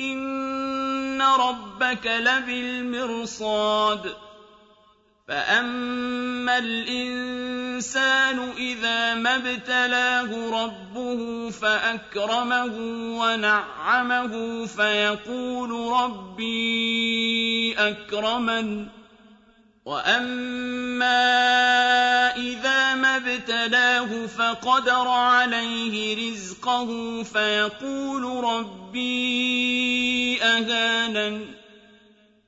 إن ربك لبالمرصاد فأما الإنسان إذا ما ابتلاه ربه فأكرمه ونعمه فيقول ربي أكرمن وأما إذا ما ابتلاه فقدر عليه رزقه فيقول ربي أهانن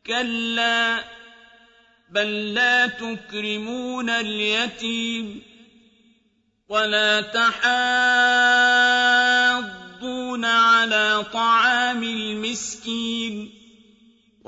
كلا بل لا تكرمون اليتيم ولا تحاضون على طعام المسكين